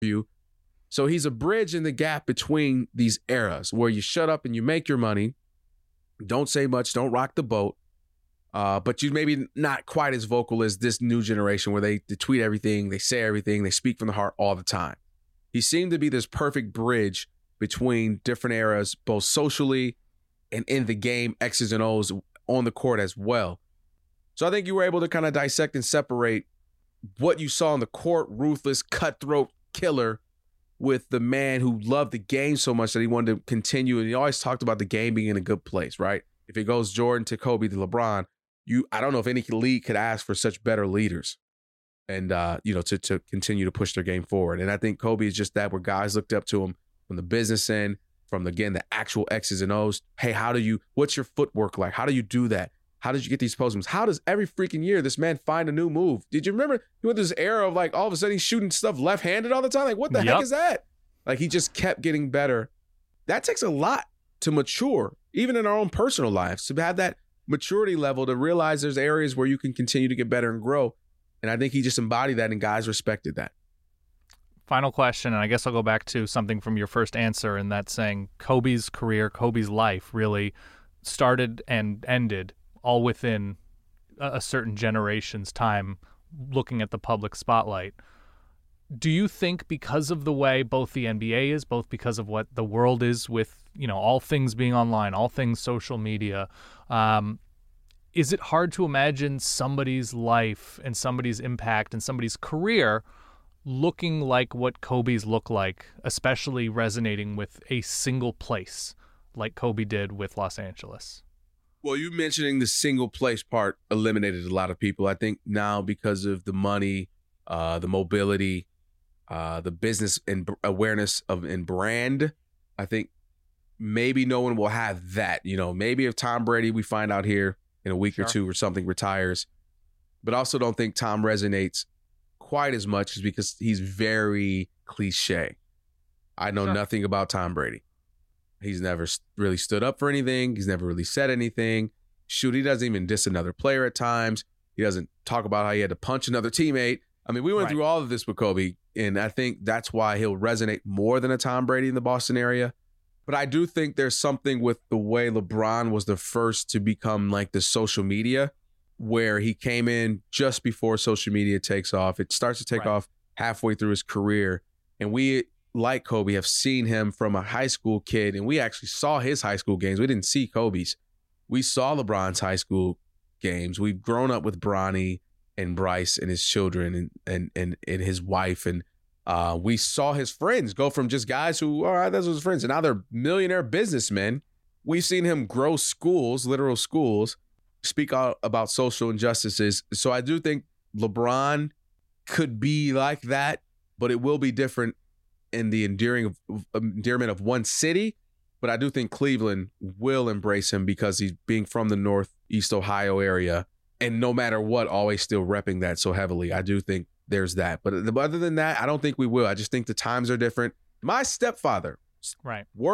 you. So he's a bridge in the gap between these eras where you shut up and you make your money, don't say much, don't rock the boat, uh, but you maybe not quite as vocal as this new generation where they, they tweet everything, they say everything, they speak from the heart all the time. He seemed to be this perfect bridge between different eras, both socially and in the game, X's and O's on the court as well. So I think you were able to kind of dissect and separate what you saw on the court, ruthless, cutthroat killer, with the man who loved the game so much that he wanted to continue. And he always talked about the game being in a good place, right? If it goes Jordan to Kobe to LeBron, you I don't know if any league could ask for such better leaders and uh, you know, to to continue to push their game forward. And I think Kobe is just that where guys looked up to him from the business end, from again the actual X's and O's. Hey, how do you what's your footwork like? How do you do that? How did you get these post moves? How does every freaking year this man find a new move? Did you remember he went through this era of like all of a sudden he's shooting stuff left handed all the time? Like, what the yep. heck is that? Like he just kept getting better. That takes a lot to mature, even in our own personal lives, to have that maturity level to realize there's areas where you can continue to get better and grow. And I think he just embodied that and guys respected that. Final question, and I guess I'll go back to something from your first answer, and that's saying Kobe's career, Kobe's life really started and ended all within a certain generation's time looking at the public spotlight. Do you think because of the way both the NBA is, both because of what the world is with, you know, all things being online, all things social media, um, is it hard to imagine somebody's life and somebody's impact and somebody's career looking like what Kobe's look like, especially resonating with a single place like Kobe did with Los Angeles? Well, you mentioning the single place part eliminated a lot of people. I think now because of the money, uh, the mobility, uh, the business and awareness of and brand, I think maybe no one will have that. You know, maybe if Tom Brady, we find out here in a week sure. or two or something, retires, but also don't think Tom resonates quite as much is because he's very cliche. I know sure. nothing about Tom Brady. He's never really stood up for anything. He's never really said anything. Shoot, he doesn't even diss another player at times. He doesn't talk about how he had to punch another teammate. I mean, we went right. through all of this with Kobe, and I think that's why he'll resonate more than a Tom Brady in the Boston area. But I do think there's something with the way LeBron was the first to become like the social media, where he came in just before social media takes off. It starts to take right. off halfway through his career. And we like Kobe have seen him from a high school kid, and we actually saw his high school games. We didn't see Kobe's. We saw LeBron's high school games. We've grown up with Bronny and Bryce and his children and and and, and his wife, and uh, we saw his friends go from just guys who, all right, those his friends, and now they're millionaire businessmen. We've seen him grow schools, literal schools, speak out about social injustices. So I do think LeBron could be like that, but it will be different in the endearing of, um, endearment of one city, but I do think Cleveland will embrace him because he's being from the Northeast Ohio area, and no matter what, always still repping that so heavily. I do think there's that, but uh, other than that, I don't think we will. I just think the times are different. My stepfather, right, worked